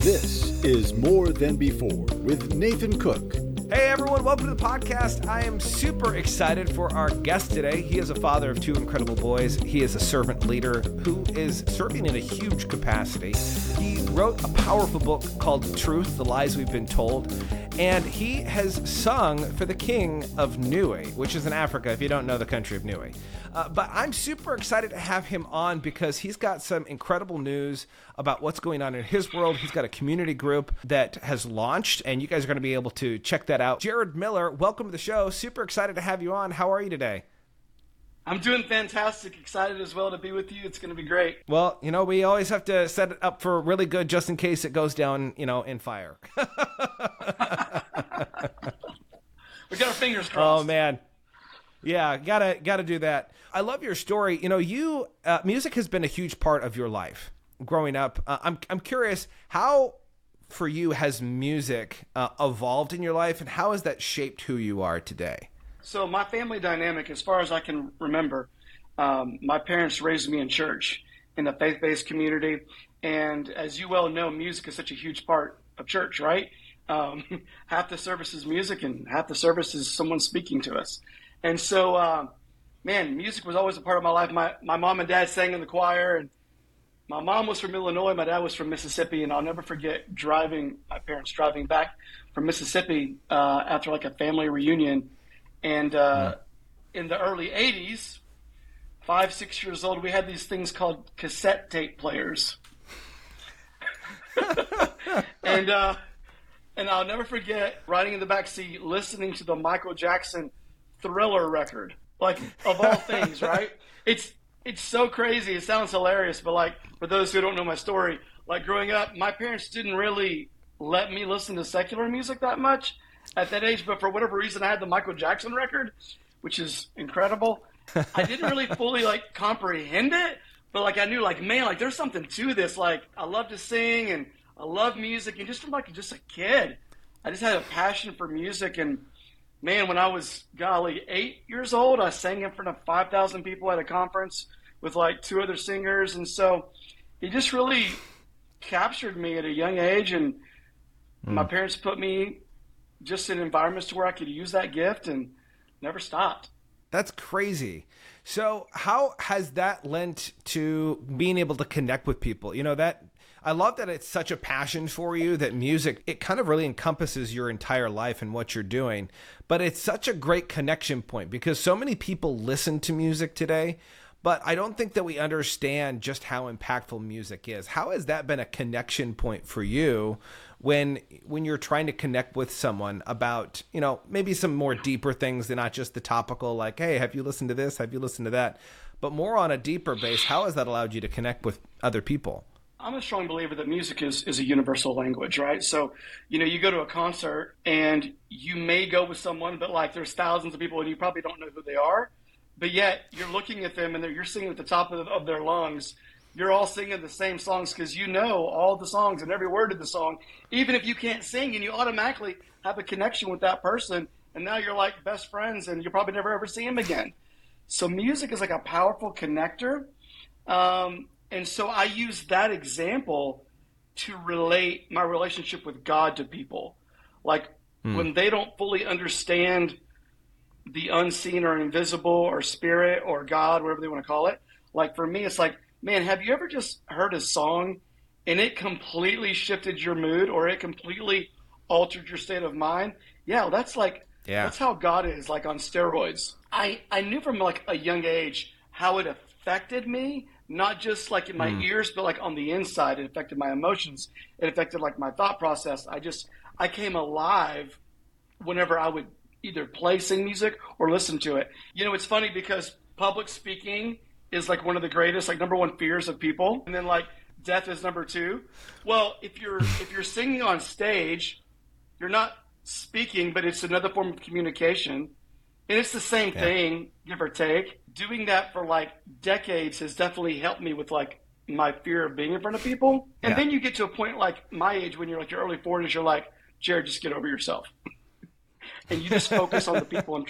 This is More Than Before with Nathan Cook. Hey everyone, welcome to the podcast. I am super excited for our guest today. He is a father of two incredible boys. He is a servant leader who is serving in a huge capacity. He wrote a powerful book called Truth The Lies We've Been Told. And he has sung for the king of Nnewi, which is in Africa, if you don't know the country of Nnewi. Uh, but I'm super excited to have him on because he's got some incredible news about what's going on in his world. He's got a community group that has launched, and you guys are going to be able to check that out. Jared Miller, welcome to the show. Super excited to have you on. How are you today? I'm doing fantastic. Excited as well to be with you. It's going to be great. Well, you know, we always have to set it up for really good just in case it goes down, you know, in fire. we got our fingers crossed. Oh man. Yeah, gotta gotta do that. I love your story. You know, you uh, music has been a huge part of your life growing up. Uh, I'm I'm curious how for you has music uh, evolved in your life, and how has that shaped who you are today? So my family dynamic, as far as I can remember, um, my parents raised me in church in a faith-based community, and as you well know, music is such a huge part of church, right? Um, half the service is music, and half the service is someone speaking to us. And so, uh, man, music was always a part of my life. My my mom and dad sang in the choir, and my mom was from Illinois, my dad was from Mississippi, and I'll never forget driving my parents driving back from Mississippi uh, after like a family reunion and uh, in the early 80s, five, six years old, we had these things called cassette tape players. and uh, and I'll never forget riding in the back seat, listening to the Michael Jackson Thriller record, like of all things, right? It's it's so crazy. It sounds hilarious, but like for those who don't know my story, like growing up, my parents didn't really let me listen to secular music that much at that age, but for whatever reason, I had the Michael Jackson record, which is incredible. I didn't really fully like comprehend it, but like I knew, like man, like there's something to this. Like I love to sing and I love music, and just from like just a kid, I just had a passion for music. And man, when I was golly eight years old, I sang in front of five thousand people at a conference with like two other singers, and so it just really captured me at a young age. And mm. my parents put me just in environments to where I could use that gift and never stopped. That's crazy. So, how has that lent to being able to connect with people? You know, that I love that it's such a passion for you that music, it kind of really encompasses your entire life and what you're doing. But it's such a great connection point because so many people listen to music today, but I don't think that we understand just how impactful music is. How has that been a connection point for you when when you're trying to connect with someone about you know maybe some more deeper things than not just the topical like hey have you listened to this? Have you listened to that? But more on a deeper base how has that allowed you to connect with other people? I'm a strong believer that music is, is a universal language, right? So, you know, you go to a concert and you may go with someone, but like there's thousands of people and you probably don't know who they are, but yet you're looking at them and you're singing at the top of, of their lungs you're all singing the same songs because you know all the songs and every word of the song, even if you can't sing, and you automatically have a connection with that person, and now you're like best friends, and you'll probably never ever see him again. So music is like a powerful connector, um, and so I use that example to relate my relationship with God to people, like hmm. when they don't fully understand the unseen or invisible or spirit or God, whatever they want to call it. Like for me, it's like man, have you ever just heard a song and it completely shifted your mood or it completely altered your state of mind? Yeah, well, that's like yeah. that's how God is, like on steroids. I, I knew from like a young age how it affected me, not just like in my mm. ears, but like on the inside. It affected my emotions. It affected like my thought process. I just I came alive whenever I would either play sing music or listen to it. You know, it's funny because public speaking is like one of the greatest, like number one fears of people, and then like death is number two. Well, if you're if you're singing on stage, you're not speaking, but it's another form of communication, and it's the same yeah. thing, give or take. Doing that for like decades has definitely helped me with like my fear of being in front of people. And yeah. then you get to a point like my age when you're like your early 40s, you're like, Jared, just get over yourself. and you just focus on the people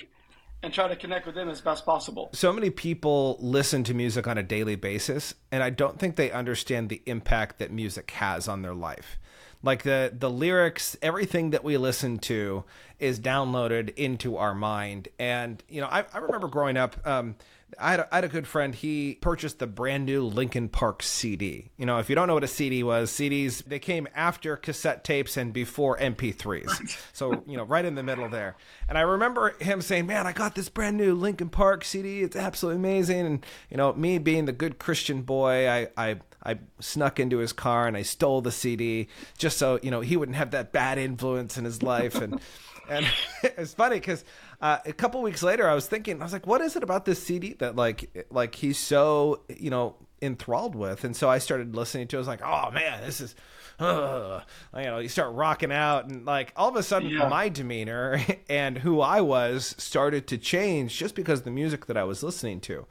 and try to connect with them as best possible. So many people listen to music on a daily basis, and I don't think they understand the impact that music has on their life. Like the the lyrics, everything that we listen to is downloaded into our mind. And you know, I, I remember growing up. Um, I had, a, I had a good friend. He purchased the brand new Linkin Park CD. You know, if you don't know what a CD was, CDs they came after cassette tapes and before MP3s. so you know, right in the middle there. And I remember him saying, "Man, I got this brand new Linkin Park CD. It's absolutely amazing." And you know, me being the good Christian boy, I I I snuck into his car and I stole the CD just so you know he wouldn't have that bad influence in his life. And and it's funny because uh, a couple weeks later, I was thinking, I was like, what is it about this CD that like like he's so you know enthralled with? And so I started listening to. it. I was like, oh man, this is. Uh, you know, you start rocking out, and like all of a sudden, yeah. my demeanor and who I was started to change just because the music that I was listening to.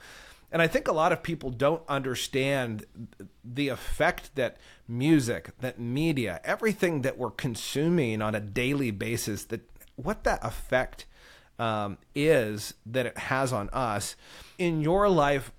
And I think a lot of people don't understand the effect that music, that media, everything that we're consuming on a daily basis, that what that effect um, is that it has on us. In your life,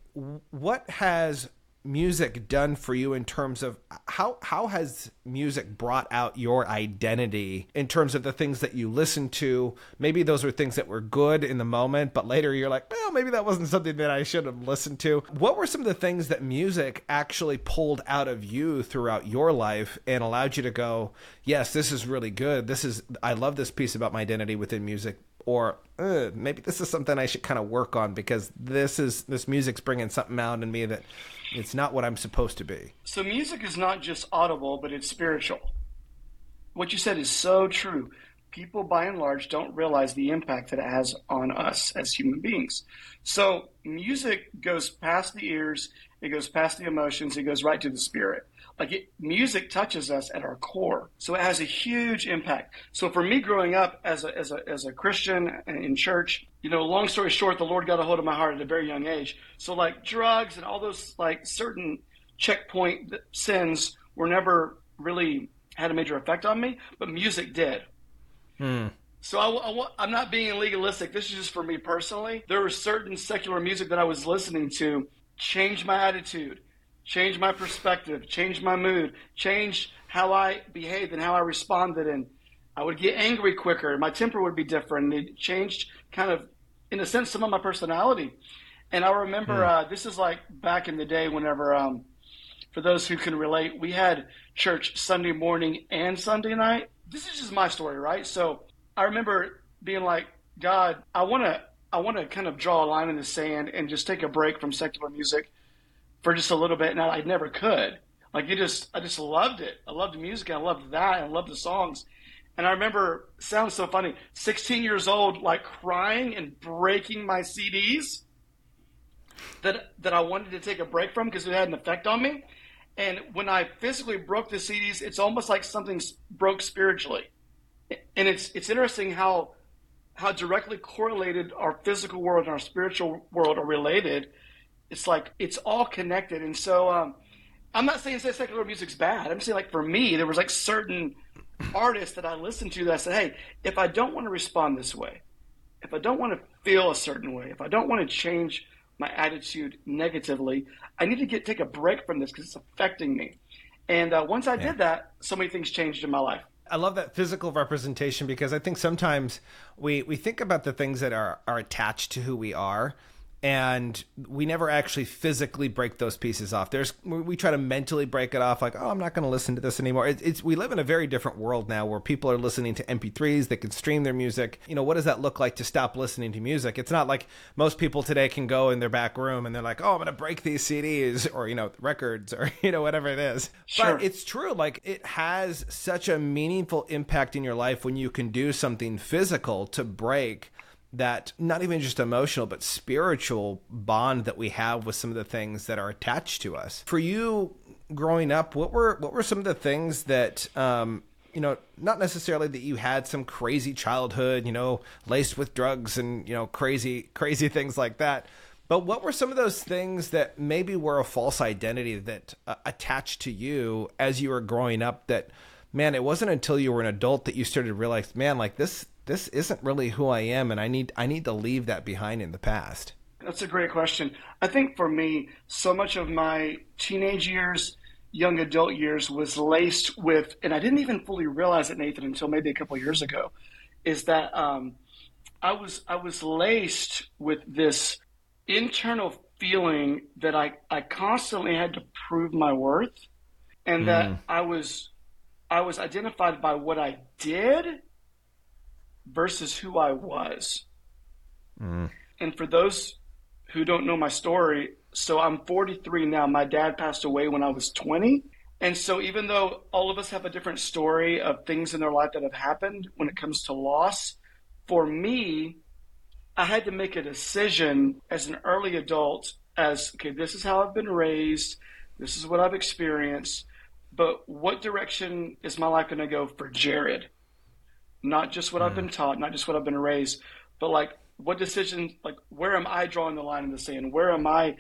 what has music done for you in terms of how how has music brought out your identity in terms of the things that you listen to? Maybe those are things that were good in the moment but later you're like well maybe that wasn't something that I should have listened to. What were some of the things that music actually pulled out of you throughout your life and allowed you to go yes this is really good. This is I love this piece about my identity within music or maybe this is something I should kind of work on because this is this music's bringing something out in me that it's not what I'm supposed to be. So music is not just audible, but it's spiritual. What you said is so true. People, by and large, don't realize the impact that it has on us as human beings. So music goes past the ears, it goes past the emotions, it goes right to the spirit. Like it, music touches us at our core, so it has a huge impact. So for me, growing up as a as a as a Christian in church, you know, long story short, the Lord got a hold of my heart at a very young age. So like drugs and all those like certain checkpoint sins were never really had a major effect on me, but music did. Hmm. So I, am not being legalistic. This is just for me personally. There was certain secular music that I was listening to changed my attitude change my perspective, change my mood, change how I behaved and how I responded. And I would get angry quicker. My temper would be different. It changed kind of, in a sense, some of my personality. And I remember mm. uh, this is like back in the day whenever, um, for those who can relate, we had church Sunday morning and Sunday night. This is just my story, right? So I remember being like, God, I want to, I want to kind of draw a line in the sand and just take a break from secular music for just a little bit, and I, never could. Like it just, I just loved it. I loved music. I loved that. I loved the songs. And I remember, sounds so funny, 16 years old, like crying and breaking my CDs that that I wanted to take a break from because it had an effect on me. And when I physically broke the CDs, it's almost like something broke spiritually. And it's it's interesting how how directly correlated our physical world and our spiritual world are related it's like it's all connected. And so um, I'm not saying that secular music's bad. I'm saying like for me, there was like certain artists that I listened to that I said, hey, if I don't want to respond this way, if I don't want to feel a certain way, if I don't want to change my attitude negatively, I need to get take a break from this because it's affecting me. And uh, once I yeah. did that, so many things changed in my life. I love that physical representation because I think sometimes we, we think about the things that are, are attached to who we are and we never actually physically break those pieces off. There's we try to mentally break it off, like oh, I'm not going to listen to this anymore. It's, it's, we live in a very different world now where people are listening to MP3s, they can stream their music. You know, what does that look like to stop listening to music? It's not like most people today can go in their back room and they're like, oh, I'm going to break these CDs or you know records or you know whatever it is. Sure. But it's true, like it has such a meaningful impact in your life when you can do something physical to break that not even just emotional but spiritual bond that we have with some of the things that are attached to us. For you growing up, what were what were some of the things that um, you know, not necessarily that you had some crazy childhood, you know, laced with drugs and, you know, crazy crazy things like that. But what were some of those things that maybe were a false identity that uh, attached to you as you were growing up that man, it wasn't until you were an adult that you started to realize, man, like this this isn't really who I am, and I need I need to leave that behind in the past. That's a great question. I think for me, so much of my teenage years young adult years was laced with, and I didn't even fully realize it, Nathan, until maybe a couple years ago, is that um, I was I was laced with this internal feeling that I, I constantly had to prove my worth and that mm. I was I was identified by what I did versus who I was. Mm. And for those who don't know my story, so I'm 43 now. My dad passed away when I was 20. And so even though all of us have a different story of things in their life that have happened when it comes to loss, for me, I had to make a decision as an early adult as okay, this is how I've been raised, this is what I've experienced, but what direction is my life going to go for Jared? Not just what mm. I've been taught, not just what I've been raised, but like what decision, like where am I drawing the line in the sand? Where am I?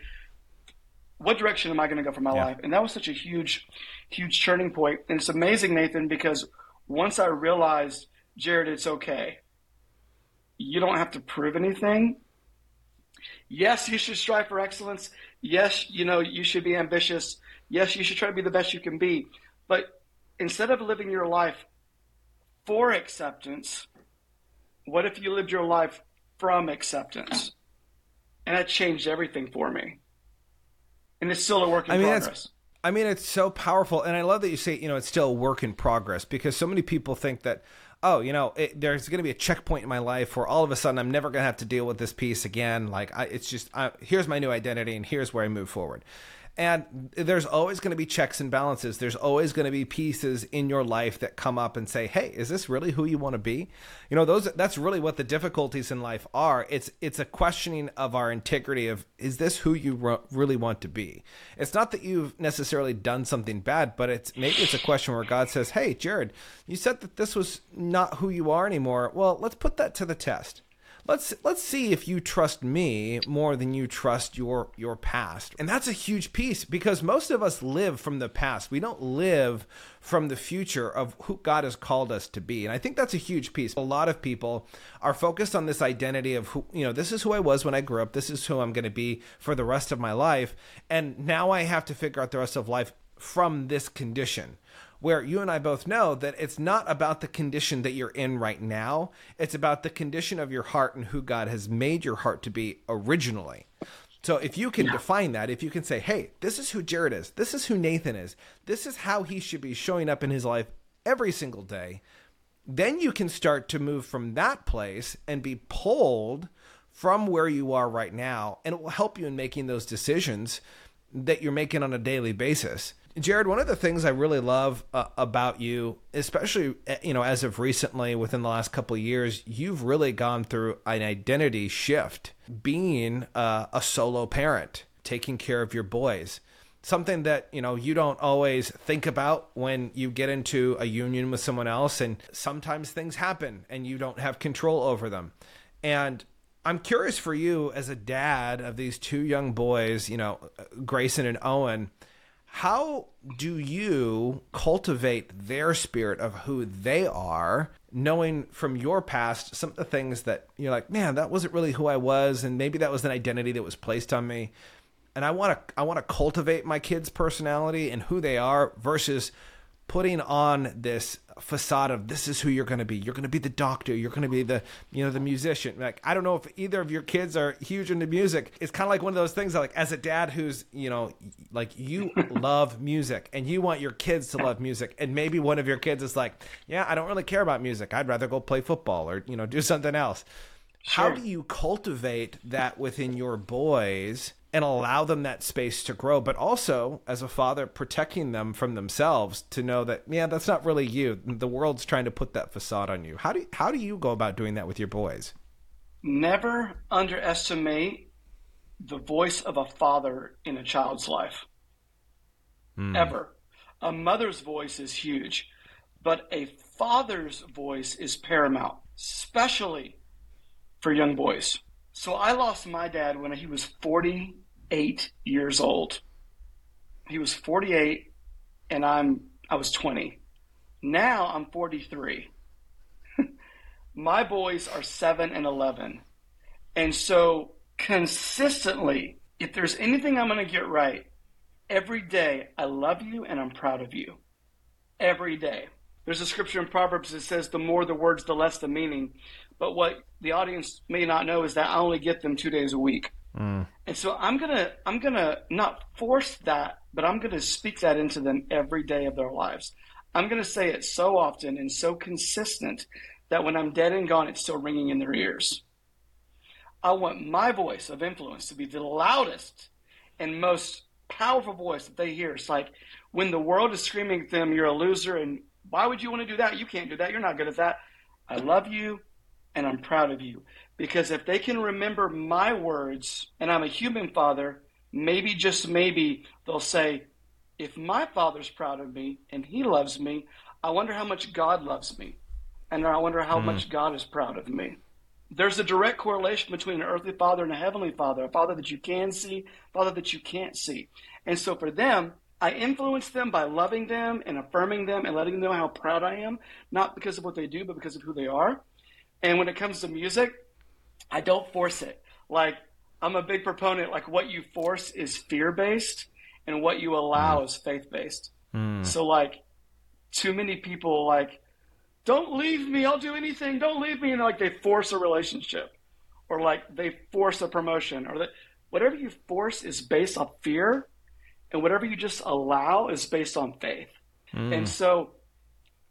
What direction am I going to go for my yeah. life? And that was such a huge, huge turning point. And it's amazing, Nathan, because once I realized, Jared, it's okay. You don't have to prove anything. Yes, you should strive for excellence. Yes, you know, you should be ambitious. Yes, you should try to be the best you can be. But instead of living your life for acceptance, what if you lived your life from acceptance? And that changed everything for me. And it's still a work in I mean, progress. I mean, it's so powerful. And I love that you say, you know, it's still a work in progress because so many people think that, oh, you know, it, there's going to be a checkpoint in my life where all of a sudden I'm never going to have to deal with this piece again. Like, I, it's just, I, here's my new identity and here's where I move forward. And there's always going to be checks and balances. There's always going to be pieces in your life that come up and say, "Hey, is this really who you want to be?" You know, those that's really what the difficulties in life are. It's it's a questioning of our integrity of is this who you really want to be? It's not that you've necessarily done something bad, but it's maybe it's a question where God says, "Hey, Jared, you said that this was not who you are anymore. Well, let's put that to the test." Let's let's see if you trust me more than you trust your your past. And that's a huge piece because most of us live from the past. We don't live from the future of who God has called us to be. And I think that's a huge piece. A lot of people are focused on this identity of who, you know, this is who I was when I grew up. This is who I'm going to be for the rest of my life. And now I have to figure out the rest of life from this condition where you and I both know that it's not about the condition that you're in right now. It's about the condition of your heart and who God has made your heart to be originally. So if you can yeah. define that, if you can say, hey, this is who Jared is, this is who Nathan is, this is how he should be showing up in his life every single day, then you can start to move from that place and be pulled from where you are right now. And it will help you in making those decisions that you're making on a daily basis. Jared, one of the things I really love uh, about you, especially uh, you know as of recently, within the last couple years, you've really gone through an identity shift, being uh, a solo parent, taking care of your boys. Something that you know you don't always think about when you get into a union with someone else, and sometimes things happen and you don't have control over them. And I'm curious for you as a dad of these two young boys, you know, Grayson and Owen how do you cultivate their spirit of who they are knowing from your past some of the things that you're like man that wasn't really who i was and maybe that was an identity that was placed on me. And i want to i want to cultivate my kids personality and who they are versus putting on this facade of this is who you're going to be. You're going to be the doctor. You're going to be the you know the musician. Like I don't know if either of your kids are huge into music. It's kind of like one of those things. Like as a dad who's you know like you love music and you want your kids to love music, and maybe one of your kids is like, yeah, I don't really care about music. I'd rather go play football or you know do something else. Sure. How do you cultivate that within your boys? And allow them that space to grow, but also as a father protecting them from themselves to know that yeah, that's not really you. The world's trying to put that facade on you. How do you, how do you go about doing that with your boys? Never underestimate the voice of a father in a child's life. Mm. Ever. A mother's voice is huge, but a father's voice is paramount, especially for young boys. So I lost my dad when he was 48 years old. He was 48 and I'm I was 20. Now I'm 43. my boys are 7 and 11. And so consistently, if there's anything I'm going to get right, every day, I love you and I'm proud of you. Every day. There's a scripture in Proverbs that says, the more the words, the less the meaning. But what the audience may not know is that I only get them two days a week. Mm. And so I'm gonna I'm gonna not force that, but I'm gonna speak that into them every day of their lives. I'm gonna say it so often and so consistent that when I'm dead and gone, it's still ringing in their ears. I want my voice of influence to be the loudest and most powerful voice that they hear. It's like when the world is screaming at them, you're a loser and why would you want to do that? You can't do that. You're not good at that. I love you and I'm proud of you. Because if they can remember my words and I'm a human father, maybe, just maybe, they'll say, if my father's proud of me and he loves me, I wonder how much God loves me. And I wonder how mm. much God is proud of me. There's a direct correlation between an earthly father and a heavenly father, a father that you can see, a father that you can't see. And so for them, I influence them by loving them and affirming them and letting them know how proud I am, not because of what they do, but because of who they are. And when it comes to music, I don't force it. Like, I'm a big proponent, like, what you force is fear based, and what you allow mm. is faith based. Mm. So, like, too many people, like, don't leave me, I'll do anything, don't leave me. And, like, they force a relationship, or like, they force a promotion, or that whatever you force is based on fear, and whatever you just allow is based on faith. Mm. And so,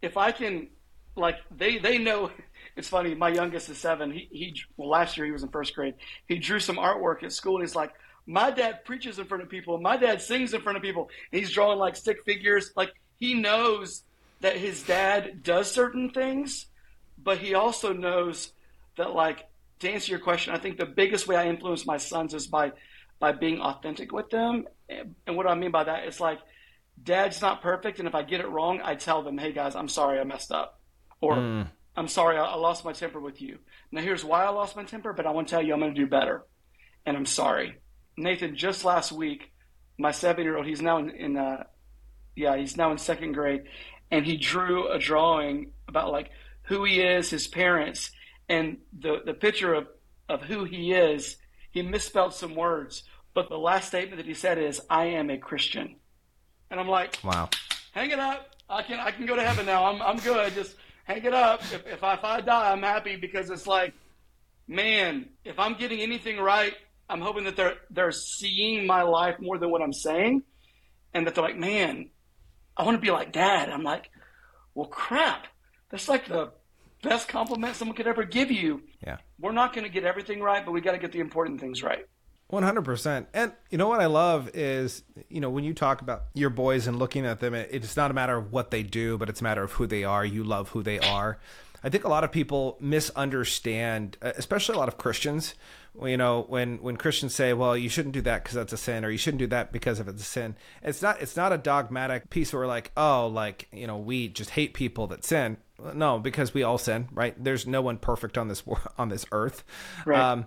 if I can, like, they, they know it's funny. My youngest is seven. He, he well, last year he was in first grade. He drew some artwork at school, and he's like, "My dad preaches in front of people. My dad sings in front of people." He's drawing like stick figures. Like he knows that his dad does certain things, but he also knows that, like, to answer your question, I think the biggest way I influence my sons is by by being authentic with them. And what I mean by that is like, dad's not perfect, and if I get it wrong, I tell them, "Hey guys, I'm sorry, I messed up," or mm. I'm sorry, I, I lost my temper with you. Now, here's why I lost my temper, but I want to tell you I'm going to do better. And I'm sorry. Nathan, just last week, my seven year old, he's now in, in uh, yeah, he's now in second grade, and he drew a drawing about like who he is, his parents, and the, the picture of, of who he is. He misspelled some words, but the last statement that he said is, I am a Christian. And I'm like, wow, hang it up. I can, I can go to heaven now. I'm, I'm good. Just, hang it up. If, if, I, if I die, I'm happy because it's like, man, if I'm getting anything right, I'm hoping that they're they're seeing my life more than what I'm saying, and that they're like, man, I want to be like dad. I'm like, well, crap. That's like the best compliment someone could ever give you. Yeah, we're not going to get everything right, but we got to get the important things right. 100%. And you know what I love is, you know, when you talk about your boys and looking at them, it's not a matter of what they do, but it's a matter of who they are. You love who they are. I think a lot of people misunderstand, especially a lot of Christians. You know, when when Christians say, "Well, you shouldn't do that because that's a sin," or "You shouldn't do that because if it's a sin," it's not it's not a dogmatic piece where we're like, "Oh, like you know, we just hate people that sin." No, because we all sin, right? There's no one perfect on this on this earth. Right. Um,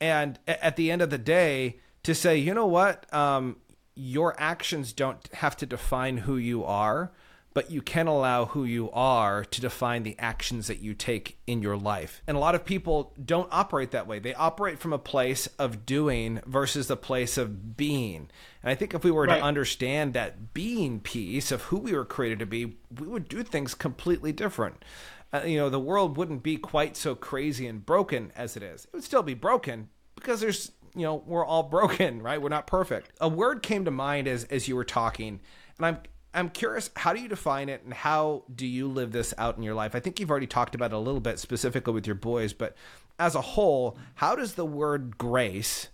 and at the end of the day, to say, you know what, um, your actions don't have to define who you are, but you can allow who you are to define the actions that you take in your life. And a lot of people don't operate that way. They operate from a place of doing versus the place of being. And I think if we were right. to understand that being piece of who we were created to be, we would do things completely different uh, you know, the world wouldn't be quite so crazy and broken as it is. It would still be broken because there's, you know, we're all broken, right? We're not perfect. A word came to mind as as you were talking, and I'm I'm curious, how do you define it and how do you live this out in your life? I think you've already talked about it a little bit specifically with your boys, but as a whole, how does the word grace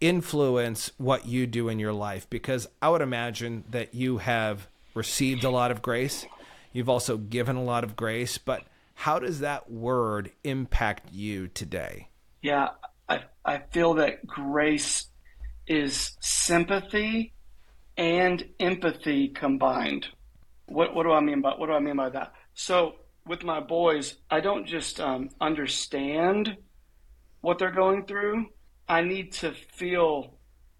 influence what you do in your life? Because I would imagine that you have received a lot of grace You've also given a lot of grace, but how does that word impact you today? Yeah, I, I feel that grace is sympathy and empathy combined. What, what do I mean by what do I mean by that? So with my boys, I don't just um, understand what they're going through. I need to feel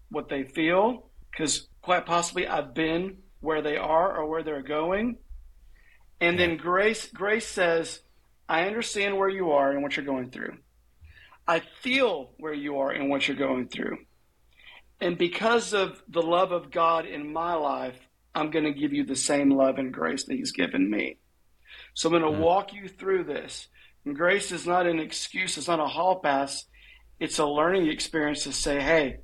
what they feel because quite possibly I've been where they are or where they're going. And then grace grace says, I understand where you are and what you're going through. I feel where you are and what you're going through. And because of the love of God in my life, I'm going to give you the same love and grace that He's given me. So I'm going to mm. walk you through this. And grace is not an excuse, it's not a hall pass. It's a learning experience to say, hey,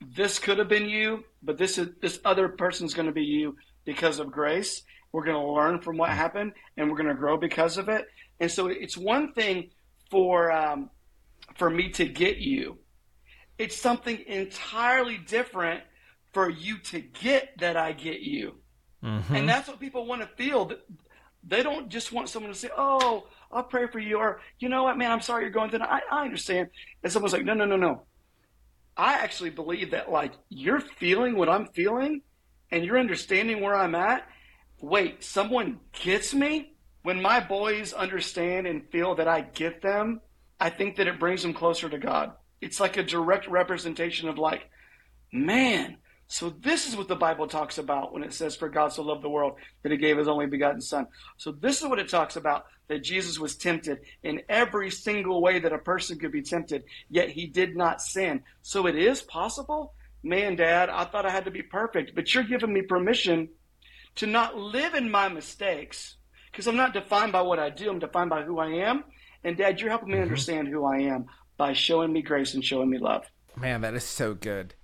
this could have been you, but this is this other person's going to be you because of grace. We're going to learn from what happened, and we're going to grow because of it. And so it's one thing for um, for me to get you. It's something entirely different for you to get that I get you. Mm-hmm. And that's what people want to feel. They don't just want someone to say, "Oh, I'll pray for you," or "You know what, man? I'm sorry you're going through." I, I understand. And someone's like, "No, no, no, no. I actually believe that like you're feeling what I'm feeling, and you're understanding where I'm at. Wait, someone gets me when my boys understand and feel that I get them. I think that it brings them closer to God. It's like a direct representation of like, man, so this is what the Bible talks about when it says, For God so loved the world that he gave his only begotten Son. So this is what it talks about that Jesus was tempted in every single way that a person could be tempted, yet he did not sin. So it is possible. Man, Dad, I thought I had to be perfect, but you're giving me permission to not live in my mistakes because I'm not defined by what I do, I'm defined by who I am. And Dad, you're helping me mm-hmm. understand who I am by showing me grace and showing me love. Man, that is so good.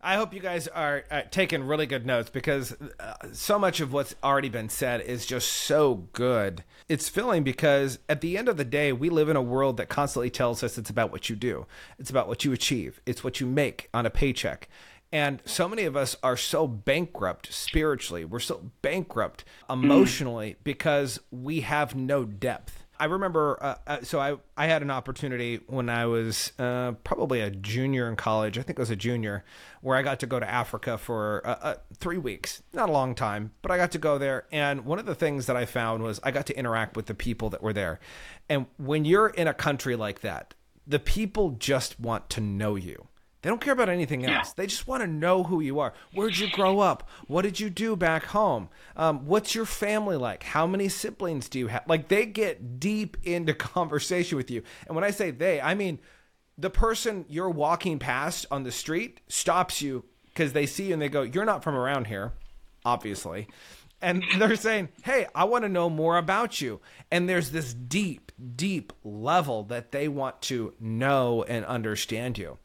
I hope you guys are uh, taking really good notes because uh, so much of what's already been said is just so good. It's filling because at the end of the day, we live in a world that constantly tells us it's about what you do, it's about what you achieve, it's what you make on a paycheck. And so many of us are so bankrupt spiritually, we're so bankrupt emotionally because we have no depth I remember, uh, uh, so I, I had an opportunity when I was uh, probably a junior in college. I think I was a junior, where I got to go to Africa for uh, uh, three weeks. Not a long time, but I got to go there. And one of the things that I found was I got to interact with the people that were there. And when you're in a country like that, the people just want to know you. They don't care about anything else. They just want to know who you are. Where'd you grow up? What did you do back home? Um, what's your family like? How many siblings do you have? Like they get deep into conversation with you. And when I say they, I mean the person you're walking past on the street stops you because they see you and they go, "You're not from around here," obviously. And they're saying, Hey, I want to know more about you. And there's this deep, deep level that they want to know and understand you.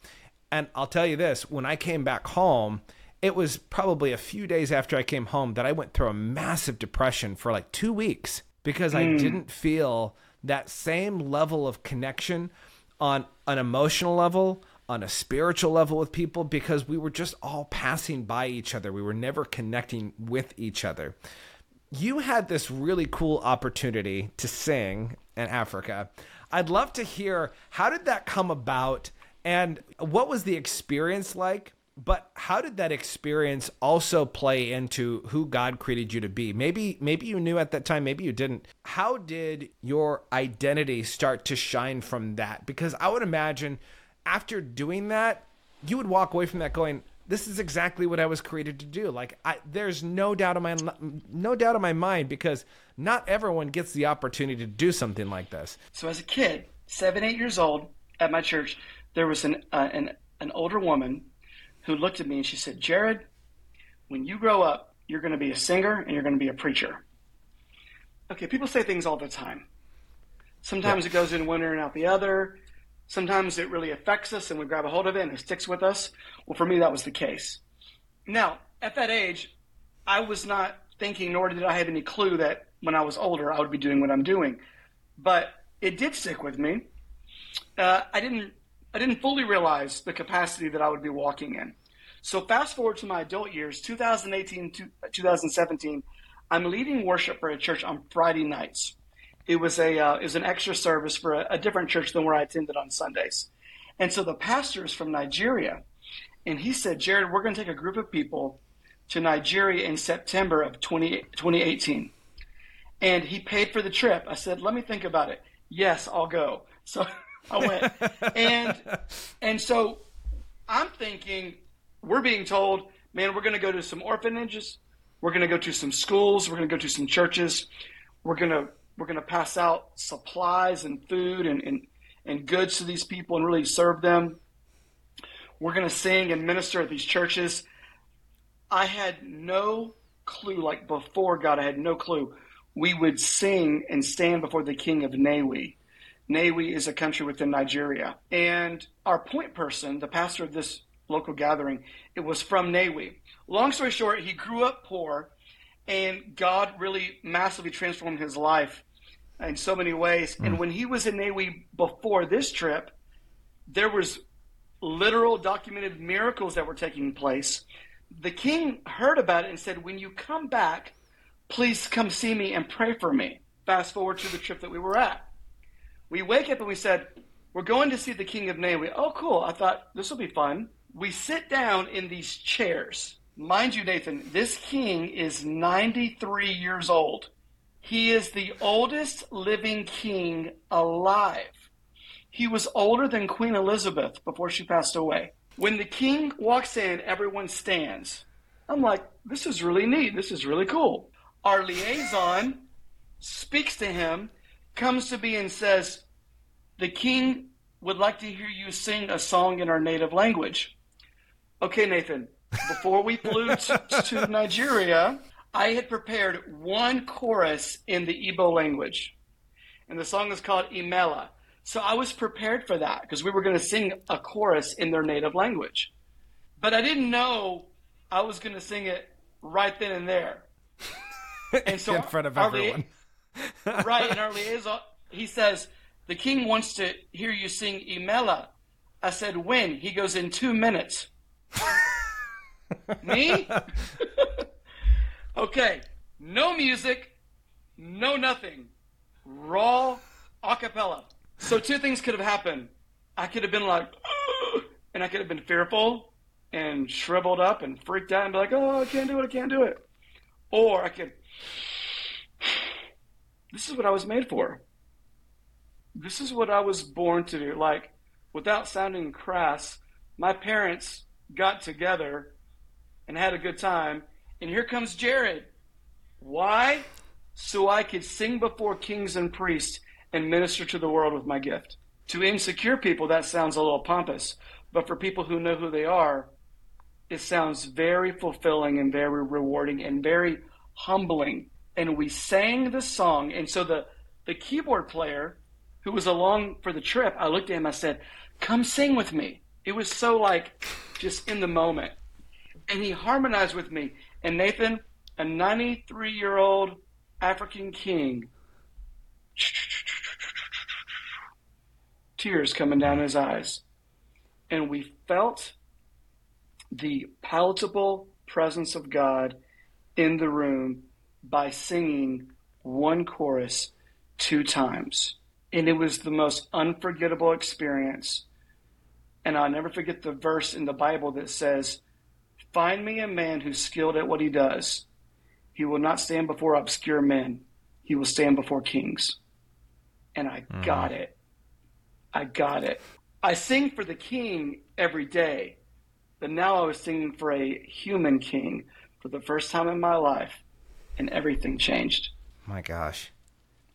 And I'll tell you this when I came back home, it was probably a few days after I came home that I went through a massive depression for like two weeks because mm. I hmm. didn't feel that same level of connection on an emotional level, on a spiritual level with people because we were just all passing by each other. We were never connecting with each other. You had this really cool opportunity to sing in Africa. I'd love to hear how did that come about? And what was the experience like? But how did that experience also play into who God created you to be? Maybe maybe you knew at that time, maybe you didn't. How did your identity start to shine from that? Because I would imagine after doing that, you would walk away from that going, this is exactly what I was created to do. Like I, there's no doubt in my no doubt in my mind because not everyone gets the opportunity to do something like this. So as a kid, seven, eight years old, at my church, there was an, uh, an, an older woman who looked at me and she said, Jared, when you grow up, you're going to be a singer and you're going to be a preacher. Okay, people say things all the time. Sometimes yeah. it goes in one ear and out the other. Sometimes it really affects us and we grab a hold of it and it sticks with us. Well, for me, that was the case. Now, at that age, I was not thinking, nor did I have any clue that when I was older, I would be doing what I'm doing. But it did stick with me. Uh, I didn't I didn't fully realize the capacity that I would be walking in. So fast forward to my adult years, 2018 to 2017, I'm leading worship for a church on Friday nights. It was a uh, it was an extra service for a, a different church than where I attended on Sundays. And so the pastor is from Nigeria, and he said, Jared, we're going to take a group of people to Nigeria in September of 20, 2018. And he paid for the trip. I said, let me think about it. Yes, I'll go. So I went, and and so I'm thinking we're being told, man, we're going to go to some orphanages, we're going to go to some schools, we're going to go to some churches, we're going to we're going to pass out supplies and food and, and and goods to these people and really serve them. we're going to sing and minister at these churches. I had no clue, like before God, I had no clue. We would sing and stand before the king of Nnewi. Nnewi is a country within Nigeria. And our point person, the pastor of this local gathering, it was from Nnewi. Long story short, he grew up poor, and God really massively transformed his life in so many ways. Mm. And when he was in Nnewi before this trip, there was literal documented miracles that were taking place. The king heard about it and said, When you come back, please come see me and pray for me. Fast forward to the trip that we were at. We wake up and we said, We're going to see the king of Nnewi. Oh, cool. I thought this will be fun. We sit down in these chairs. Mind you, Nathan, this king is 93 years old. He is the oldest living king alive. He was older than Queen Elizabeth before she passed away. When the king walks in, everyone stands. I'm like, this is really neat. This is really cool. Our liaison speaks to him, comes to me and says, The king would like to hear you sing a song in our native language. Okay, Nathan, before we flew to, to Nigeria, I had prepared one chorus in the Igbo language, and the song is called Imela. So I was prepared for that because we were going to sing a chorus in their native language. But I didn't know I was going to sing it right then and there. And so in front of everyone. Right, and our liaison, he says, the king wants to hear you sing Imela. I said, when? He goes, in two minutes. Me? Okay, no music, no nothing, raw a cappella. So two things could have happened. I could have been like, and I could have been fearful and shriveled up and freaked out and be like, oh, I can't do it, I can't do it. Or I could, this is what I was made for. This is what I was born to do. Like, without sounding crass, my parents got together and had a good time and here comes Jared. Why? So I could sing before kings and priests and minister to the world with my gift. To insecure people, that sounds a little pompous. But for people who know who they are, it sounds very fulfilling and very rewarding and very humbling. And we sang the song. And so the, the keyboard player who was along for the trip, I looked at him, I said, Come sing with me. It was so like just in the moment. And he harmonized with me. And Nathan, a 93 year old African king, tears coming down his eyes. And we felt the palatable presence of God in the room by singing one chorus two times. And it was the most unforgettable experience. And I'll never forget the verse in the Bible that says, Find me a man who's skilled at what he does. He will not stand before obscure men. He will stand before kings. And I mm-hmm. got it. I got it. I sing for the king every day, but now I was singing for a human king for the first time in my life, and everything changed. My gosh.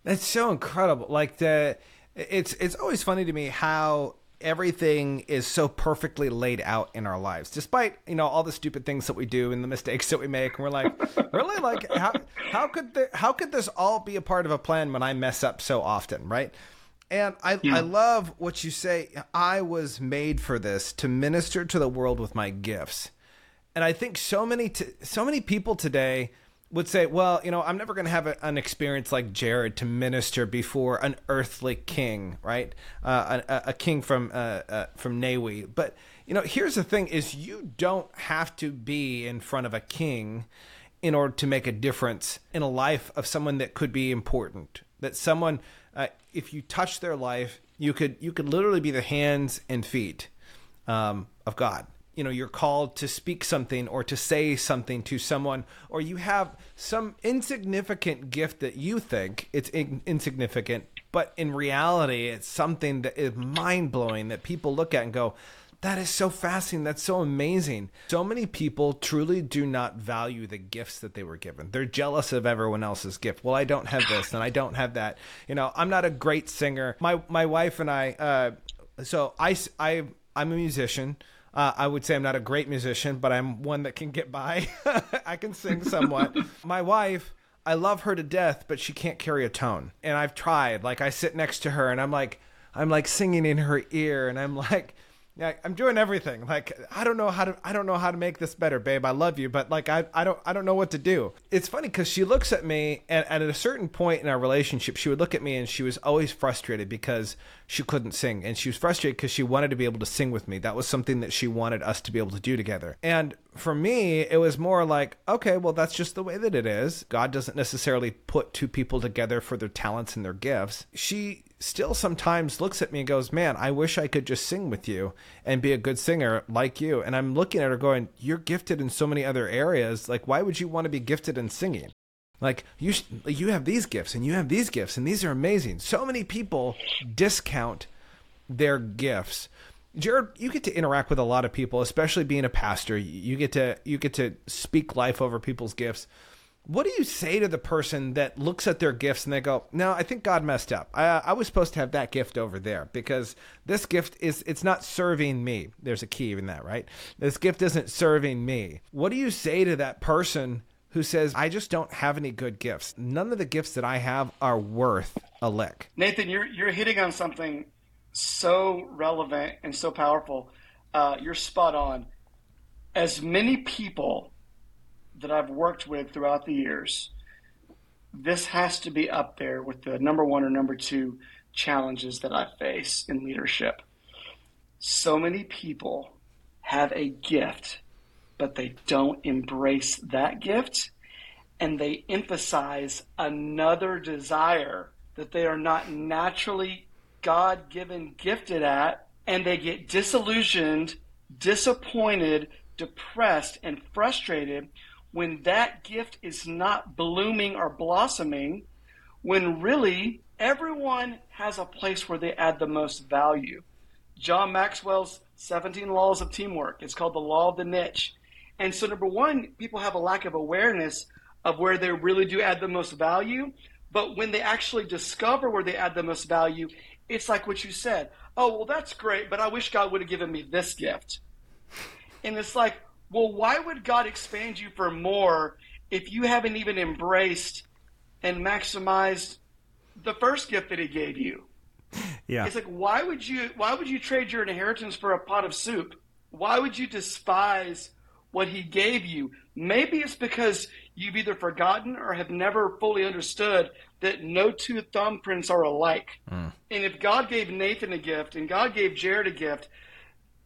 That's so incredible. Like the it's it's always funny to me how everything is so perfectly laid out in our lives, despite you know all the stupid things that we do and the mistakes that we make. And we're like, really, like how how could the, how could this all be a part of a plan when I mess up so often, right? And I yeah. I love what you say. I was made for this to minister to the world with my gifts, and I think so many t- so many people today would say, well, you know, I'm never going to have an experience like Jared to minister before an earthly king, right? Uh, a, a, king from uh, uh, from Nnewi. But you know, here's the thing: is you don't have to be in front of a king in order to make a difference in a life of someone that could be important. That someone, uh, if you touch their life, you could you could literally be the hands and feet um, of God you know you're called to speak something or to say something to someone or you have some insignificant gift that you think it's in- insignificant but in reality it's something that is mind-blowing that people look at and go that is so fascinating. That's so amazing. So many people truly do not value the gifts that they were given. They're jealous of everyone else's gift. Well i don't have this and i don't have that. You know i'm not a great singer. My my wife and i uh so i i i'm a musician Uh, I would say I'm not a great musician, but I'm one that can get by. I can sing somewhat. My wife, I love her to death, but she can't carry a tone. And I've tried. Like I sit next to her and I'm like, I'm like singing in her ear, and I'm like, yeah, I'm doing everything. Like I don't know how to I don't know how to make this better, babe. I love you, but like I I don't I don't know what to do. It's funny cuz she looks at me and, and, at a certain point in our relationship, she would look at me and she was always frustrated because she couldn't sing and she was frustrated cuz she wanted to be able to sing with me. That was something that she wanted us to be able to do together. And for me, it was more like, okay, well that's just the way that it is. God doesn't necessarily put two people together for their talents and their gifts. She still sometimes looks at me and goes, Man, I wish I could just sing with you and be a good singer like you. And I'm looking at her going, You're gifted in so many other areas. Like, why would you want to be gifted in singing? Like you, you have these gifts and you have these gifts and these are amazing. So many people discount their gifts. Jared, you get to interact with a lot of people, especially being a pastor. You get to you get to speak life over people's gifts what do you say to the person that looks at their gifts and they go, "No, I think God messed up. I, I was supposed to have that gift over there because this gift is it's not serving me." There's a key in that, right? This gift isn't serving me. What do you say to that person who says, "I just don't have any good gifts. None of the gifts that I have are worth a lick." Nathan, you're you're hitting on something so relevant and so powerful. Uh, you're spot on. As many people that I've worked with throughout the years, this has to be up there with the number one or number two challenges that I face in leadership. So many people have a gift, but they don't embrace that gift and they emphasize another desire that they are not naturally God given gifted at, and they get disillusioned, disappointed, depressed, and frustrated when that gift is not blooming or blossoming, when really everyone has a place where they add the most value. John Maxwell's 17 Laws of Teamwork, it's called the Law of the Niche. And so, number one, people have a lack of awareness of where they really do add the most value. But when they actually discover where they add the most value, it's like what you said. Oh, well, that's great, but I wish God would have given me this gift. And it's like, well, why would God expand you for more if you haven't even embraced and maximized the first gift that He gave you? Yeah. It's like why would you why would you trade your inheritance for a pot of soup? Why would you despise what he gave you? Maybe it's because you've either forgotten or have never fully understood that no two thumbprints are alike. Mm. And if God gave Nathan a gift and God gave Jared a gift,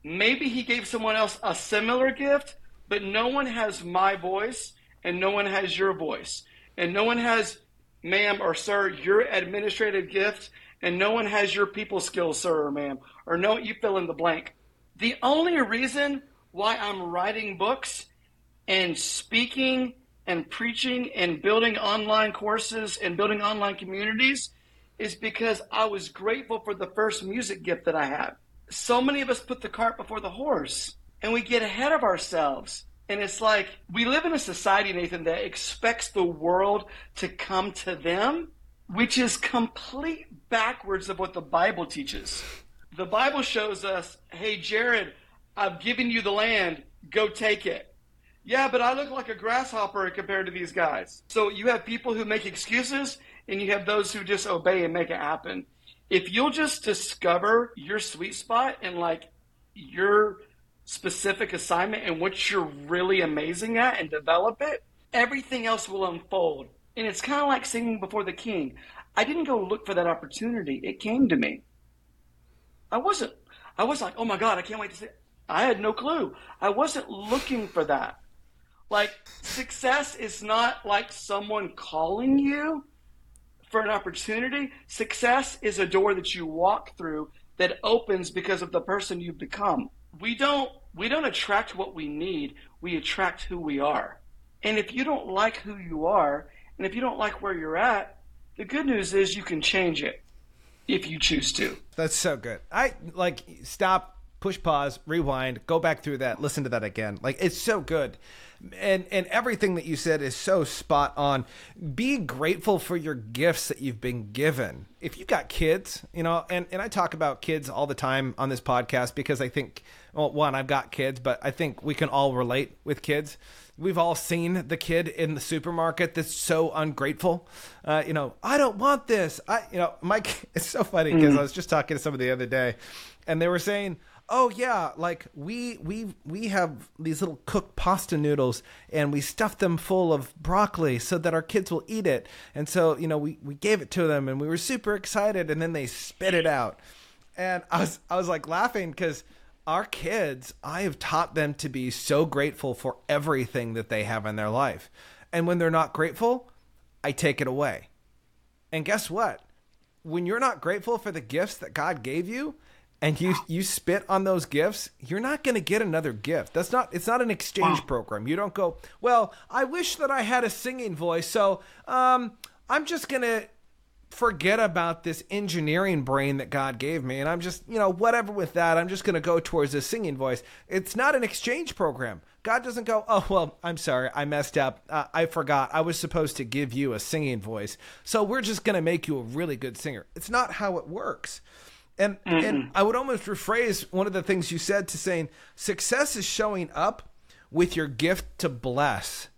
maybe he gave someone else a similar gift, but no one has my voice and no one has your voice. And no one has, ma'am or sir, your administrative gift, and no one has your people skills, sir or ma'am, or no, you fill in the blank. The only reason why I'm writing books and speaking and preaching and building online courses and building online communities is because I was grateful for the first music gift that I had so many of us put the cart before the horse and we get ahead of ourselves. And it's like we live in a society, Nathan, that expects the world to come to them, which is complete backwards of what the Bible teaches. The Bible shows us, hey, Jared, I've given you the land, go take it. Yeah, but I look like a grasshopper compared to these guys. So you have people who make excuses, and you have those who just obey and make it happen if you'll just discover your sweet spot and like your specific assignment and what you're really amazing at and develop it, everything else will unfold. And it's kind of like singing before the king. I didn't go look for that opportunity. It came to me. I wasn't, I was like, oh my God, I can't wait to see. I had no clue. I wasn't looking for that. Like, success is not like someone calling you for an opportunity. Success is a door that you walk through that opens because of the person you've become. We don't we don't attract what we need, we attract who we are. And if you don't like who you are, and if you don't like where you're at, the good news is you can change it if you choose to. That's so good. I like stop push pause, rewind, go back through that, listen to that again. Like it's so good. And and everything that you said is so spot on. Be grateful for your gifts that you've been given. If you've got kids, you know, and, and I talk about kids all the time on this podcast because I think well, one, I've got kids, but I think we can all relate with kids. We've all seen the kid in the supermarket that's so ungrateful. Uh, you know, I don't want this. I, you know, Mike, it's so funny because mm-hmm. I was just talking to somebody the other day, and they were saying, oh yeah like we we we have these little cooked pasta noodles and we stuff them full of broccoli so that our kids will eat it. And so you know we we gave it to them and we were super excited and then they spit it out. And i was i was like laughing because our kids i have taught them to be so grateful for everything that they have in their life. And when they're not grateful i take it away. And guess what? When you're not grateful for the gifts that god gave you and you you spit on those gifts, you're not going to get another gift. That's not it's not an exchange wow. program. You don't go, "Well, I wish that I had a singing voice, so um I'm just going to forget about this engineering brain that God gave me and I'm just, you know, whatever with that. I'm just going to go towards a singing voice." It's not an exchange program. God doesn't go, "Oh, well, I'm sorry. I messed up. Uh, I forgot. I was supposed to give you a singing voice. So we're just going to make you a really good singer." It's not how it works. And mm and I would almost rephrase one of the things you said to saying success is showing up with your gift to bless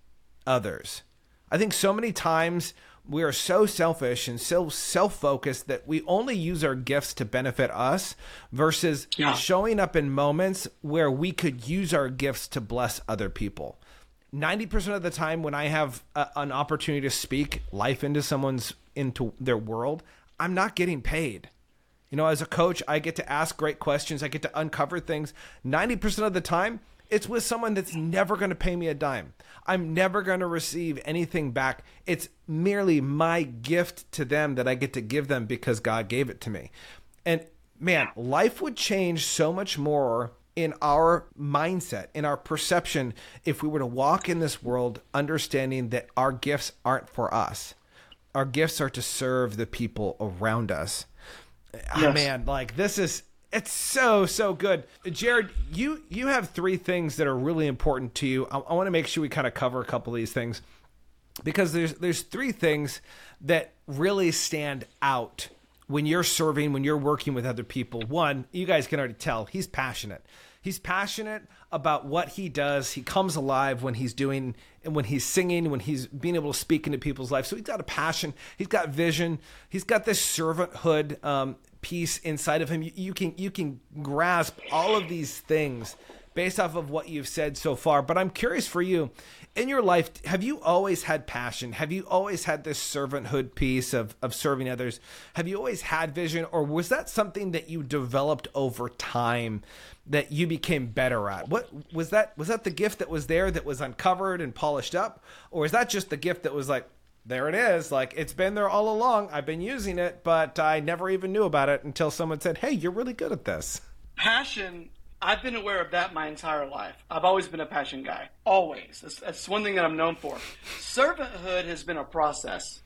others. I think so many times we are so selfish and so self-focused that we only use our gifts to benefit us versus yeah. showing up in moments where we could use our gifts to bless other people. 90% of the time when I have a, an opportunity to speak life into someone's into their world, I'm not getting paid. You know, as a coach, I get to ask great questions. I get to uncover things. 90% of the time, it's with someone that's never going to pay me a dime. I'm never going to receive anything back. It's merely my gift to them that I get to give them because God gave it to me. And man, life would change so much more in our mindset, in our perception, if we were to walk in this world understanding that our gifts aren't for us. Our gifts are to serve the people around us. Ah, yes. Oh, man, like this is it's so so good. Jared, you you have three things that are really important to you. I, I want to make sure we kind of cover a couple of these things because there's there's three things that really stand out when you're serving, when you're working with other people. One, you guys can already tell he's passionate. He's passionate about what he does. He comes alive when he's doing and when he's singing, when he's being able to speak into people's lives. So he's got a passion. He's got vision. He's got this servanthood um, piece inside of him. You, you can you can grasp all of these things based off of what you've said so far. But I'm curious for you in your life, have you always had passion? Have you always had this servanthood piece of, of serving others? Have you always had vision, or was that something that you developed over time that you became better at? What was that? Was that the gift that was there that was uncovered and polished up, or is that just the gift that was like, there it is. Like it's been there all along. I've been using it, but I never even knew about it until someone said, "Hey, you're really good at this." Passion I've been aware of that my entire life. I've always been a passion guy. Always. That's, that's one thing that I'm known for. Servanthood has been a process.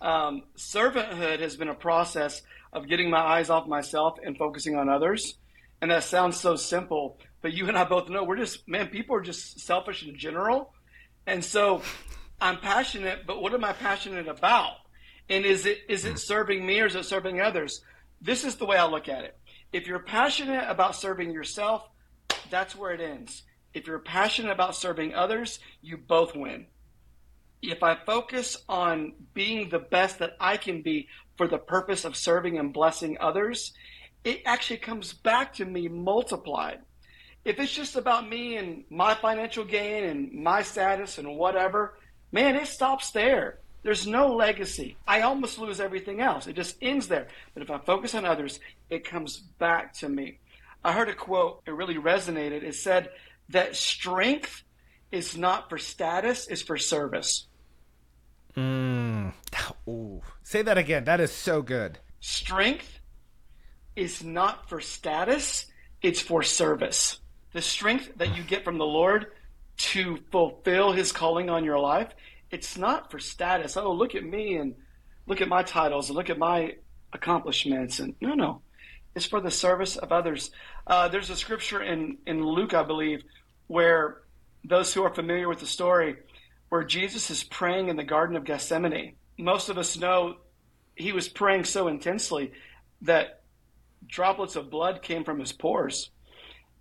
Um, servanthood has been a process of getting my eyes off myself and focusing on others. And that sounds so simple, but you and I both know we're just, man, people are just selfish in general. And so I'm passionate, but what am I passionate about? And is it, is it serving me or is it serving others? This is the way I look at it. If you're passionate about serving yourself, that's where it ends. If you're passionate about serving others, you both win. If I focus on being the best that I can be for the purpose of serving and blessing others, it actually comes back to me multiplied. If it's just about me and my financial gain and my status and whatever, man, it stops there. There's no legacy. I almost lose everything else. It just ends there. But if I focus on others, it comes back to me. I heard a quote, it really resonated. It said that strength is not for status, it's for service. Mm. Ooh. Say that again. That is so good. Strength is not for status, it's for service. The strength that you get from the Lord to fulfill his calling on your life it's not for status. Oh, look at me and look at my titles and look at my accomplishments. And no, no, it's for the service of others. Uh, there's a scripture in, in Luke, I believe, where those who are familiar with the story, where Jesus is praying in the Garden of Gethsemane. Most of us know he was praying so intensely that droplets of blood came from his pores.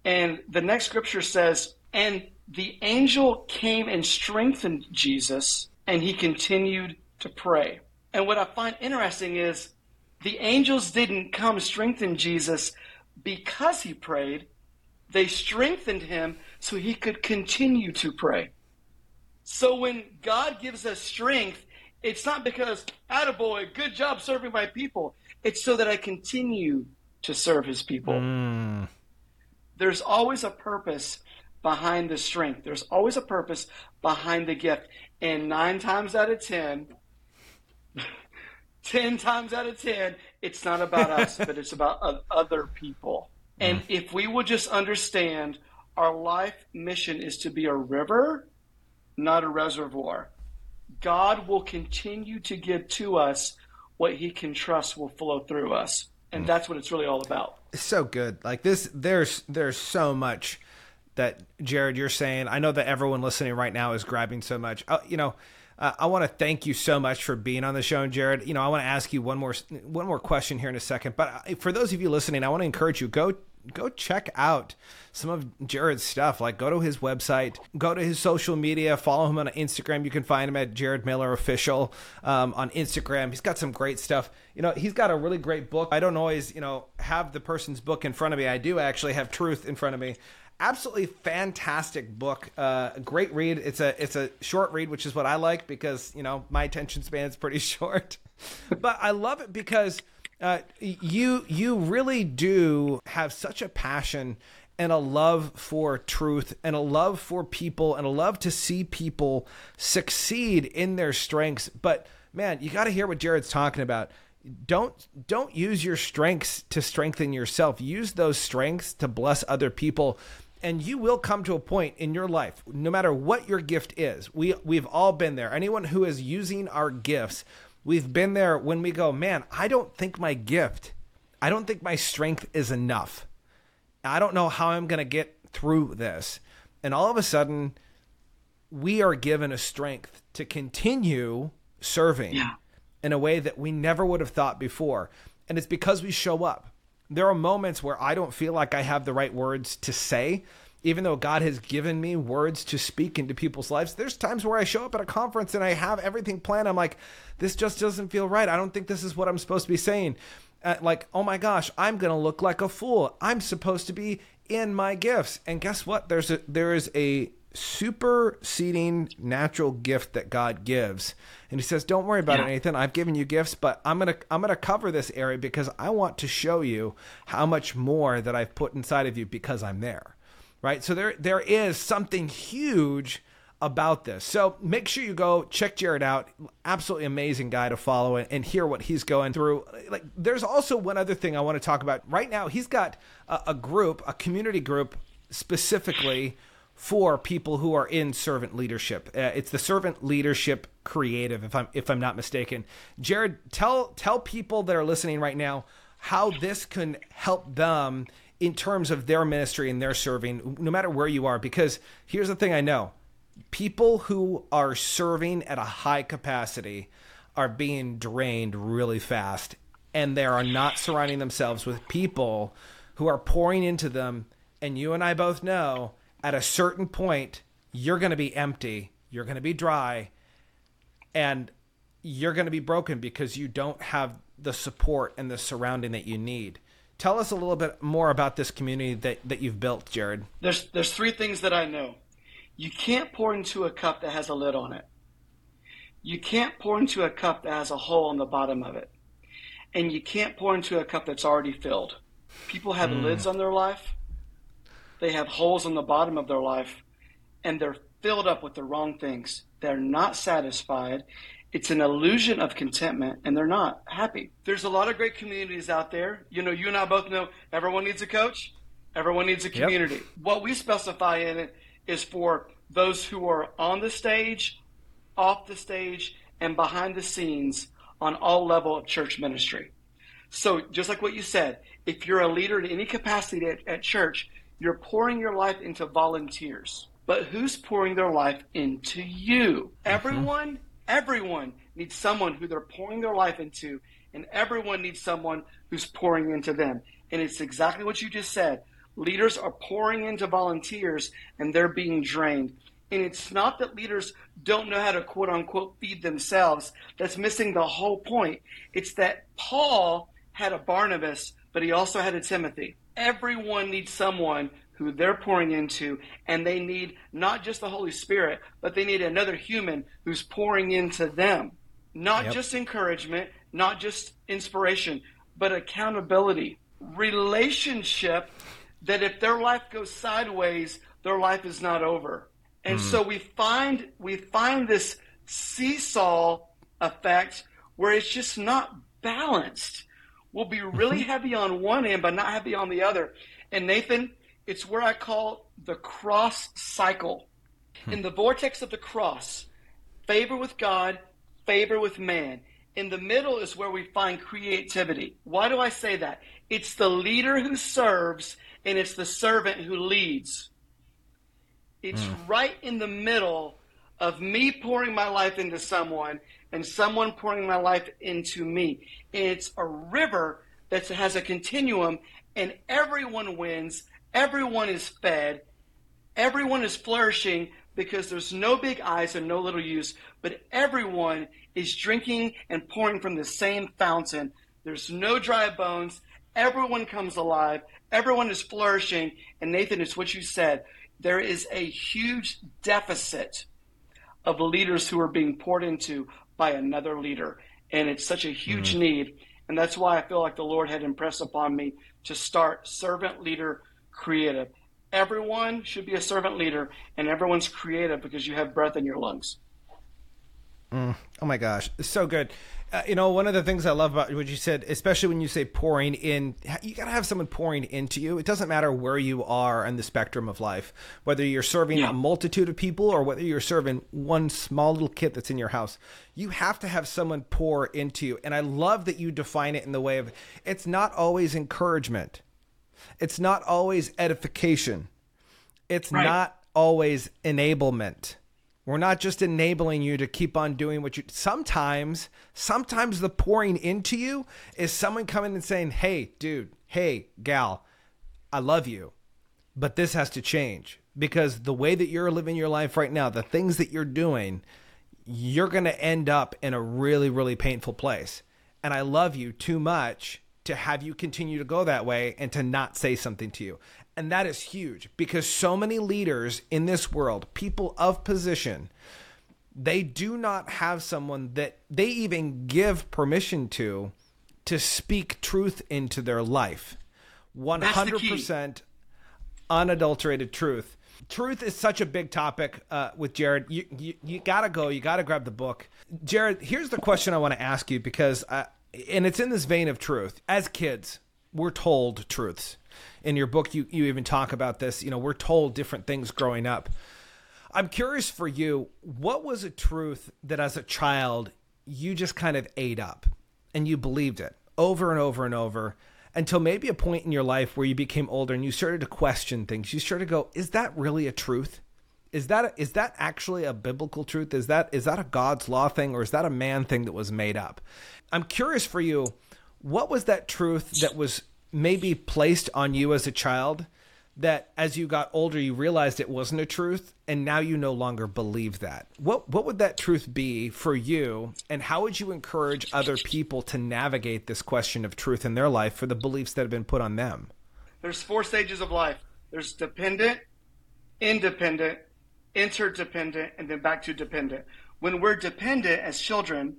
And the next scripture says, and the angel came and strengthened Jesus, and he continued to pray. And what I find interesting is the angels didn't come strengthen Jesus because he prayed, they strengthened him so he could continue to pray. So when God gives us strength, it's not because, attaboy, good job serving my people. It's so that I continue to serve his people. Mm. There's always a purpose behind the strength. There's always a purpose behind the gift. And nine times out of ten, 10 times out of 10, it's not about us, but it's about other people. And mm. if we will just understand our life mission is to be a river, not a reservoir, God will continue to give to us what he can trust will flow through us. And mm. that's what it's really all about. So good. Like this, there's, there's so much that Jared, you're saying. I know that everyone listening right now is grabbing so much. Uh, you know, uh, I want to thank you so much for being on the show, and Jared. You know, I want to ask you one more one more question here in a second. But uh, for those of you listening, I want to encourage you go go check out some of Jared's stuff. Like go to his website, go to his social media, follow him on Instagram. You can find him at Jared Miller Official um, on Instagram. He's got some great stuff. You know, he's got a really great book. I don't always, you know, have the person's book in front of me. I do actually have Truth in front of me absolutely fantastic book. Uh, great read. It's a it's a short read, which is what I like because you know my attention span is pretty short. but I love it because uh, you you really do have such a passion and a love for truth and a love for people and a love to see people succeed in their strengths. But man, you got to hear what Jared's talking about don't don't use your strengths to strengthen yourself use those strengths to bless other people and you will come to a point in your life no matter what your gift is we we've all been there. Anyone who is using our gifts we've been there when we go man i don't think my gift i don't think my strength is enough. I don't know how i'm going to get through this. And all of a sudden we are given a strength to continue serving yeah. in a way that we never would have thought before. And it's because we show up there are moments where I don't feel like I have the right words to say, even though God has given me words to speak into people's lives. There's times where I show up at a conference and I have everything planned. I'm like, this just doesn't feel right. I don't think this is what I'm supposed to be saying. Uh, like, oh my gosh, I'm going to look like a fool. I'm supposed to be in my gifts. And guess what? There's a there is a superseding natural gift that God gives. And he says, "Don't worry about yeah. it, Nathan. I've given you gifts, but I'm going to I'm going to cover this area because I want to show you how much more that I've put inside of you because I'm there." Right? So there there is something huge about this. So make sure you go check Jared out. Absolutely amazing guy to follow and, hear what he's going through. Like, there's also one other thing I want to talk about. Right now, he's got a, a group, a community group specifically for people who are in servant leadership. Uh, it's the servant leadership creative, if I'm if I'm not mistaken. Jared, tell tell people that are listening right now how this can help them in terms of their ministry and their serving, no matter where you are. Because here's the thing I know: people who are serving at a high capacity are being drained really fast, and they are not surrounding themselves with people who are pouring into them. And you and I both know at a certain point, you're going to be empty, you're going to be dry, and you're going to be broken because you don't have the support and the surrounding that you need. Tell us a little bit more about this community that, that you've built, Jared. There's there's three things that I know. You can't pour into a cup that has a lid on it. You can't pour into a cup that has a hole on the bottom of it. And you can't pour into a cup that's already filled. People have mm. lids on their life they have holes in the bottom of their life and they're filled up with the wrong things. They're not satisfied. It's an illusion of contentment and they're not happy. There's a lot of great communities out there. You know, you and I both know everyone needs a coach, everyone needs a community. Yep. What we specify in it is for those who are on the stage, off the stage, and behind the scenes on all level of church ministry. So, just like what you said, if you're a leader in any capacity at, at church, you're pouring your life into volunteers. But who's pouring their life into you? Mm-hmm. Everyone, everyone needs someone who they're pouring their life into, and everyone needs someone who's pouring into them. And it's exactly what you just said. Leaders are pouring into volunteers and they're being drained. And it's not that leaders don't know how to quote unquote feed themselves. That's missing the whole point. It's that Paul had a Barnabas, but he also had a Timothy. Everyone needs someone who they're pouring into, and they need not just the Holy Spirit, but they need another human who's pouring into them. Not yep. just encouragement, not just inspiration, but accountability, relationship that if their life goes sideways, their life is not over. And mm. so we find we find this seesaw effect where it's just not balanced. We'll be really mm-hmm. heavy on one end, but not heavy on the other. And Nathan, it's where I call the cross cycle. Hmm. In the vortex of the cross, favor with God, favor with man. In the middle is where we find creativity. Why do I say that? It's the leader who serves and it's the servant who leads. It's mm. right in the middle of me pouring my life into someone and someone pouring my life into me. It's a river that has a continuum and everyone wins, everyone is fed, everyone is flourishing because there's no big eyes and no little use, but everyone is drinking and pouring from the same fountain. There's no dry bones. Everyone comes alive. Everyone is flourishing. And Nathan, it's what you said. There is a huge deficit of leaders who are being poured into by another leader. And it's such a huge mm-hmm. need. And that's why I feel like the Lord had impressed upon me to start Servant Leader Creative. Everyone should be a servant leader, and everyone's creative because you have breath in your lungs. Mm. Oh my gosh, it's so good. Uh, you know, one of the things I love about what you said, especially when you say pouring in, you got to have someone pouring into you. It doesn't matter where you are in the spectrum of life, whether you're serving yeah. a multitude of people or whether you're serving one small little kid that's in your house. You have to have someone pour into you. And I love that you define it in the way of it's not always encouragement, it's not always edification, it's right. not always enablement we're not just enabling you to keep on doing what you sometimes sometimes the pouring into you is someone coming and saying, "Hey, dude, hey, gal, I love you, but this has to change because the way that you're living your life right now, the things that you're doing, you're going to end up in a really really painful place. And I love you too much to have you continue to go that way and to not say something to you. And that is huge because so many leaders in this world, people of position, they do not have someone that they even give permission to to speak truth into their life. 100% unadulterated truth. Truth is such a big topic uh, with Jared. You, you, you gotta go. You gotta grab the book. Jared, here's the question I want to ask you because, uh, and it's in this vein of truth. As kids, we're told truths in your book you you even talk about this you know we're told different things growing up. I'm curious for you what was a truth that as a child you just kind of ate up and you believed it over and over and over until maybe a point in your life where you became older and you started to question things? You started to go is that really a truth? Is that is that actually a biblical truth? Is that is that a god's law thing or is that a man thing that was made up? I'm curious for you what was that truth that was maybe placed on you as a child that as you got older you realized it wasn't a truth and now you no longer believe that. What what would that truth be for you and how would you encourage other people to navigate this question of truth in their life for the beliefs that have been put on them? There's four stages of life. There's dependent independent interdependent and then back to dependent. When we're dependent as children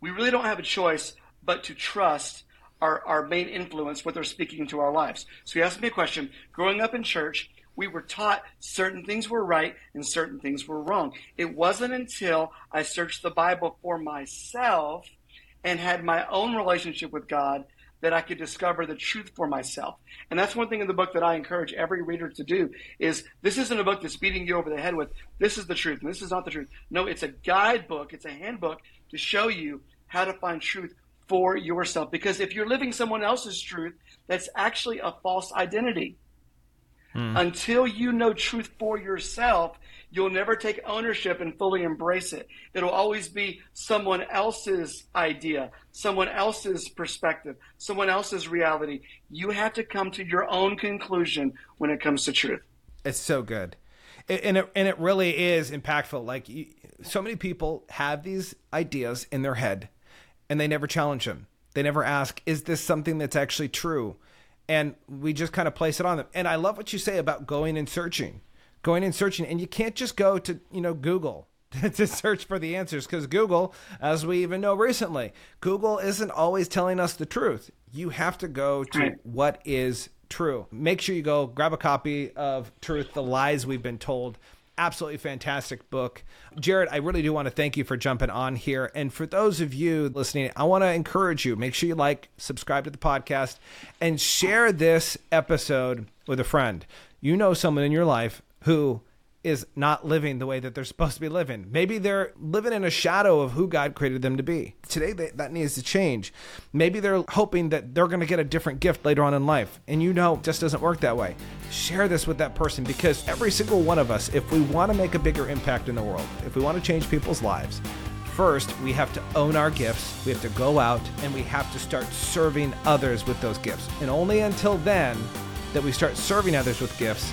we really don't have a choice but to trust our, our main influence, what they're speaking into our lives. So you asked me a question. Growing up in church, we were taught certain things were right and certain things were wrong. It wasn't until I searched the Bible for myself and had my own relationship with God that I could discover the truth for myself. And that's one thing in the book that I encourage every reader to do is this isn't a book that's beating you over the head with this is the truth and this is not the truth. No, it's a guidebook, it's a handbook to show you how to find truth for yourself. Because if you're living someone else's truth, that's actually a false identity. Mm. Until you know truth for yourself, you'll never take ownership and fully embrace it. It'll always be someone else's idea, someone else's perspective, someone else's reality. You have to come to your own conclusion when it comes to truth. It's so good. And it, and it really is impactful. Like so many people have these ideas in their head and they never challenge them. They never ask, is this something that's actually true? and we just kind of place it on them. And I love what you say about going and searching, going and searching, and you can't just go to you know Google to search for the answers because Google, as we even know recently, Google isn't always telling us the truth. You have to go to what is true. Make sure you go grab a copy of Truth: The Lies We've Been Told absolutely fantastic book. Jared, I really do want to thank you for jumping on here. And for those of you listening, I want to encourage you make sure you like, subscribe to the podcast, and share this episode with a friend. You know someone in your life who is not living the way that they're supposed to be living. Maybe they're living in a shadow of who God created them to be. Today, they, that needs to change. Maybe they're hoping that they're going to get a different gift later on in life, and you know it just doesn't work that way. Share this with that person because every single one of us, if we want to make a bigger impact in the world, if we want to change people's lives, First, we have to own our gifts. We have to go out and we have to start serving others with those gifts. And only until then that we start serving others with gifts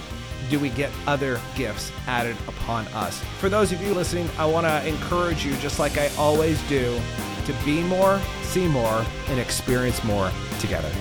do we get other gifts added upon us. For those of you listening, I want to encourage you, just like I always do, to be more, see more, and experience more together.